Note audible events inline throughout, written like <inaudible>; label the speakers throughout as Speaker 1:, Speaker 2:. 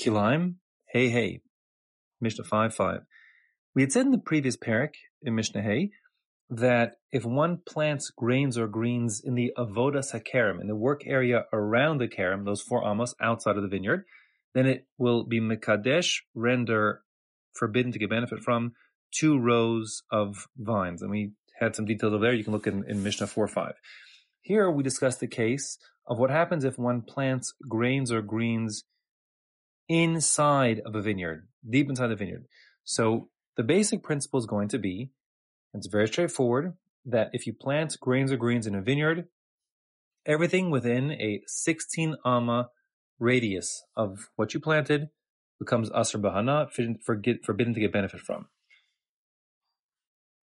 Speaker 1: Kilayim, hey hey, Mishnah 5 5. We had said in the previous parak in Mishnah Hey that if one plants grains or greens in the avodas hakerem, in the work area around the karim, those four amos outside of the vineyard, then it will be mekadesh, render forbidden to get benefit from two rows of vines. And we had some details over there. You can look in, in Mishnah 4 5. Here we discuss the case of what happens if one plants grains or greens inside of a vineyard, deep inside the vineyard. So the basic principle is going to be, and it's very straightforward, that if you plant grains or greens in a vineyard, everything within a 16 amma radius of what you planted becomes asr bahana, forbidden to get benefit from.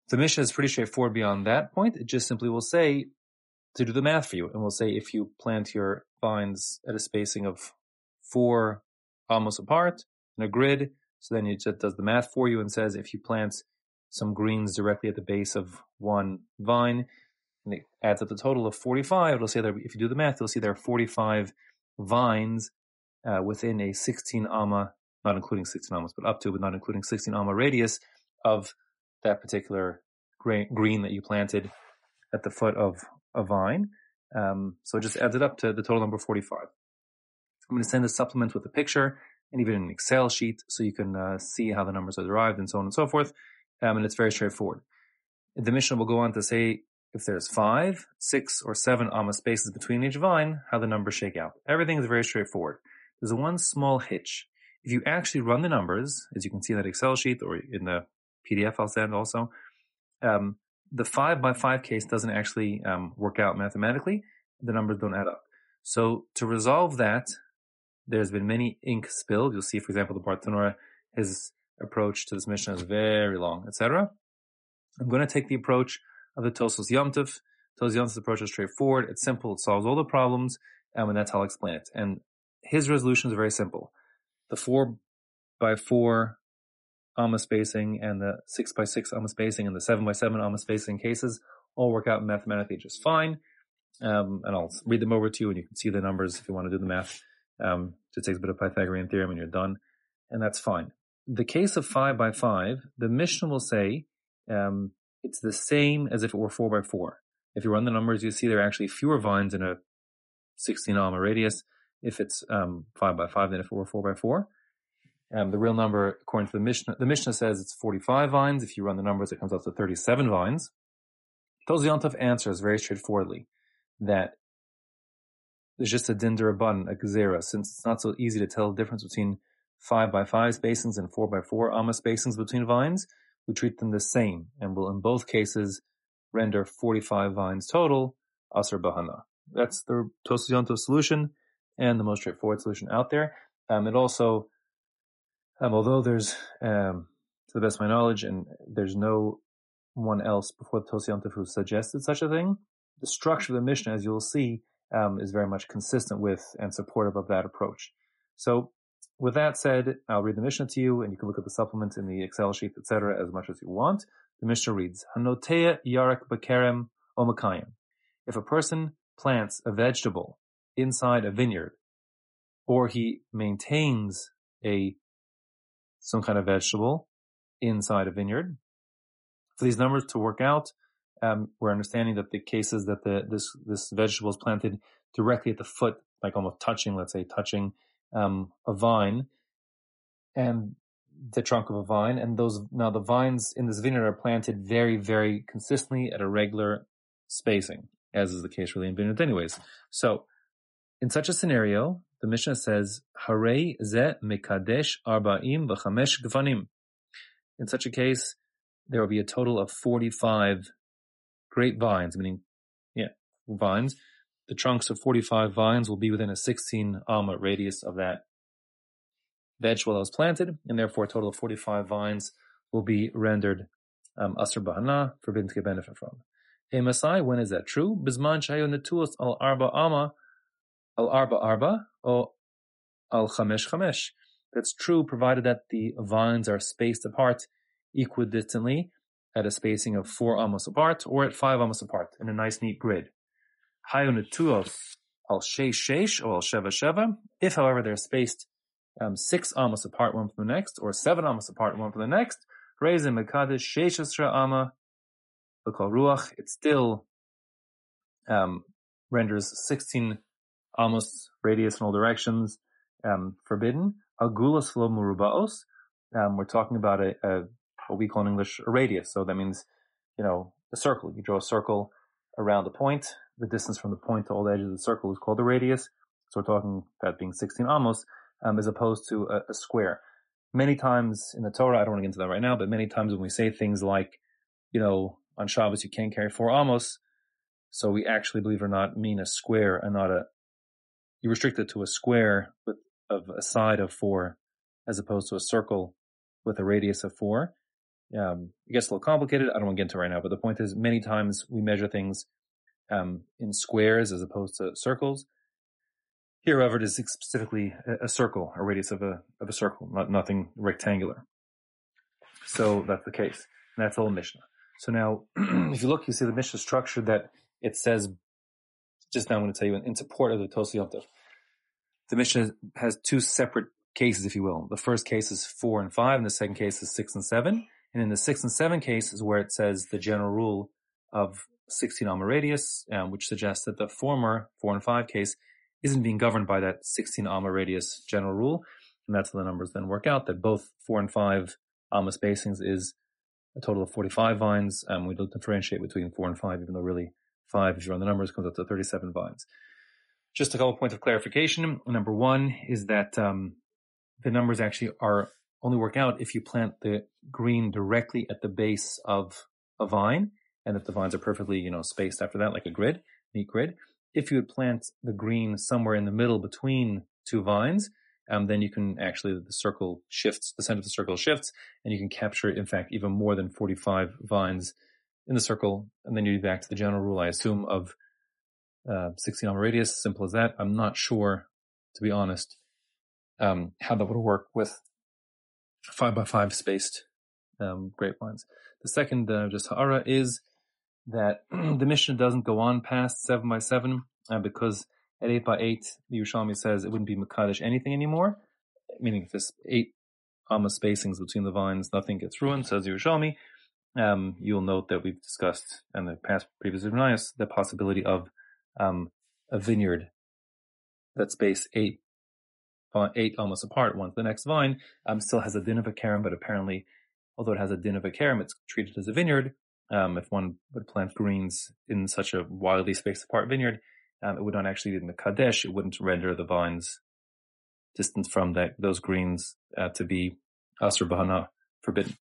Speaker 1: The Mishnah is pretty straightforward beyond that point. It just simply will say to do the math for you. And we'll say if you plant your vines at a spacing of four amos apart in a grid, so then it just does the math for you and says if you plant some greens directly at the base of one vine, and it adds up the total of 45, it'll say that if you do the math, you'll see there are 45 vines uh, within a 16 amma, not including 16 ammas, but up to, but not including 16 amma radius of that particular green that you planted at the foot of a vine. Um, so it just adds it up to the total number 45. I'm going to send a supplement with a picture and even an Excel sheet so you can uh, see how the numbers are derived and so on and so forth. Um, and it's very straightforward. The Mishnah will go on to say if there's five, six, or seven amma spaces between each vine, how the numbers shake out. Everything is very straightforward. There's one small hitch. If you actually run the numbers, as you can see in that Excel sheet or in the PDF I'll send also, um, the five by five case doesn't actually um, work out mathematically. The numbers don't add up. So to resolve that, there's been many ink spilled. You'll see, for example, the Bartenura, his approach to this Mishnah is very long, etc. I'm going to take the approach of the Tosfos Yom Tov. Tosos Yomtiv's approach is straightforward. It's simple. It solves all the problems, and that's how I'll explain it. And his resolution is very simple. The four by four amma spacing and the six by six amma spacing and the seven by seven amma spacing cases all work out mathematically just fine. Um, and I'll read them over to you and you can see the numbers if you want to do the math. Um, just takes a bit of Pythagorean theorem and you're done. And that's fine. The case of five by five, the Mishnah will say, um, it's the same as if it were four by four. If you run the numbers, you see there are actually fewer vines in a 16 amma radius if it's um, five by five than if it were four by four. Um, the real number, according to the Mishnah, the Mishnah says it's 45 vines. If you run the numbers, it comes out to 37 vines. Tosfos Yom Tov answers very straightforwardly that there's just a dinder bun, a gezerah, since it's not so easy to tell the difference between 5 by 5 spacings and 4 by 4 amma spacings between vines, we treat them the same and will in both cases render 45 vines total, asr bahana. That's the Tosfos Yom Tov solution and the most straightforward solution out there. Um, it also um, although there's, um, to the best of my knowledge, and there's no one else before the Tosfos Yom Tov who suggested such a thing, the structure of the Mishnah, as you'll see, um, is very much consistent with and supportive of that approach. So, with that said, I'll read the Mishnah to you, and you can look at the supplements in the Excel sheet, etc., as much as you want. The Mishnah reads: Hanotea yarek bekerem omakayim. If a person plants a vegetable inside a vineyard, or he maintains a some kind of vegetable inside a vineyard. For these numbers to work out, um, we're understanding that the cases that the this this vegetable is planted directly at the foot, like almost touching, let's say, touching um, a vine, and the trunk of a vine, and those now the vines in this vineyard are planted very, very consistently at a regular spacing, as is the case really in vineyards, anyways. So, in such a scenario, the Mishnah says, Hare ze mekadesh arba'im v'chamesh gefanim. In such a case, there will be a total of 45 great vines, meaning, yeah, vines. The trunks of 45 vines will be within a 16 amma radius of that vegetable that was planted, and therefore a total of 45 vines will be rendered um, asr bahana, forbidden to get benefit from. Hey Masai, when is that true? Bisman shayo netuos al arba amma al arba arba or al chamesh chamesh. That's true provided that the vines are spaced apart equidistantly at a spacing of four amos apart or at five amos apart in a nice neat grid. Al sheish sheish or al sheva sheva. If however they're spaced um, six amos apart one from the next, or seven amos apart one from the next, raise in call Ruach, it still um, renders 16 amos radius in all directions um, forbidden. Agulas Flo Murubaos, um, we're talking about a, a, what we call in English a radius. So that means, you know, a circle. You draw a circle around a point. The distance from the point to all the edges of the circle is called the radius. So we're talking that being 16 amos, um, as opposed to a, a, square. Many times in the Torah, I don't want to get into that right now, but many times when we say things like, you know, on Shabbos you can't carry four amos, so we actually, believe it or not, mean a square and not a, you restrict it to a square with of a side of four as opposed to a circle with a radius of four. Um, it gets a little complicated. I don't want to get into right now, but the point is many times we measure things um, in squares as opposed to circles. Here, however, it is specifically a, circle, a radius of a of a circle, not nothing rectangular. So that's the case. And that's all Mishnah. So now, <clears throat> if you look, you see the Mishnah structure that it says. Just now, I'm going to tell you in support of the Tosfos Yom Tov. The Mishnah has two separate cases, if you will. The first case is four and five, and the second case is six and seven. And in the six and seven case is where it says the general rule of 16 amma radius, um, which suggests that the former four and five case isn't being governed by that 16 amma radius general rule. And that's how the numbers then work out that both four and five amma spacings is a total of 45 vines. Um, we don't differentiate between four and five, even though really five, if you run the numbers, comes up to 37 vines. Just a couple points of clarification. Number one is that um, the numbers actually are only work out if you plant the green directly at the base of a vine and that the vines are perfectly, you know, spaced after that, like a grid, neat grid. If you would plant the green somewhere in the middle between two vines, um, then you can actually, the circle shifts, the center of the circle shifts, and you can capture, in fact, even more than 45 vines in the circle. And then you back to the general rule, I assume, of uh, 16 amma radius, simple as that. I'm not sure, to be honest, um, how that would work with five by five spaced um, grapevines. The second uh, just is that <clears throat> the Mishnah doesn't go on past seven by seven uh, because at eight by eight, the Yerushalmi says it wouldn't be Mekadesh anything anymore, meaning if there's eight Amma spacings between the vines, nothing gets ruined, says Yerushalmi. Um, you'll note that we've discussed in the past previous Ibnayas the possibility of um, a vineyard that's space eight eight almost apart, one to the next vine, um, still has a din of a karam, but apparently, although it has a din of a karam, it's treated as a vineyard. Um, if one would plant greens in such a wildly spaced apart vineyard, um, it would not actually be in the Kadesh, it wouldn't render the vines distant from that, those greens uh, to be Asr Bahana forbidden.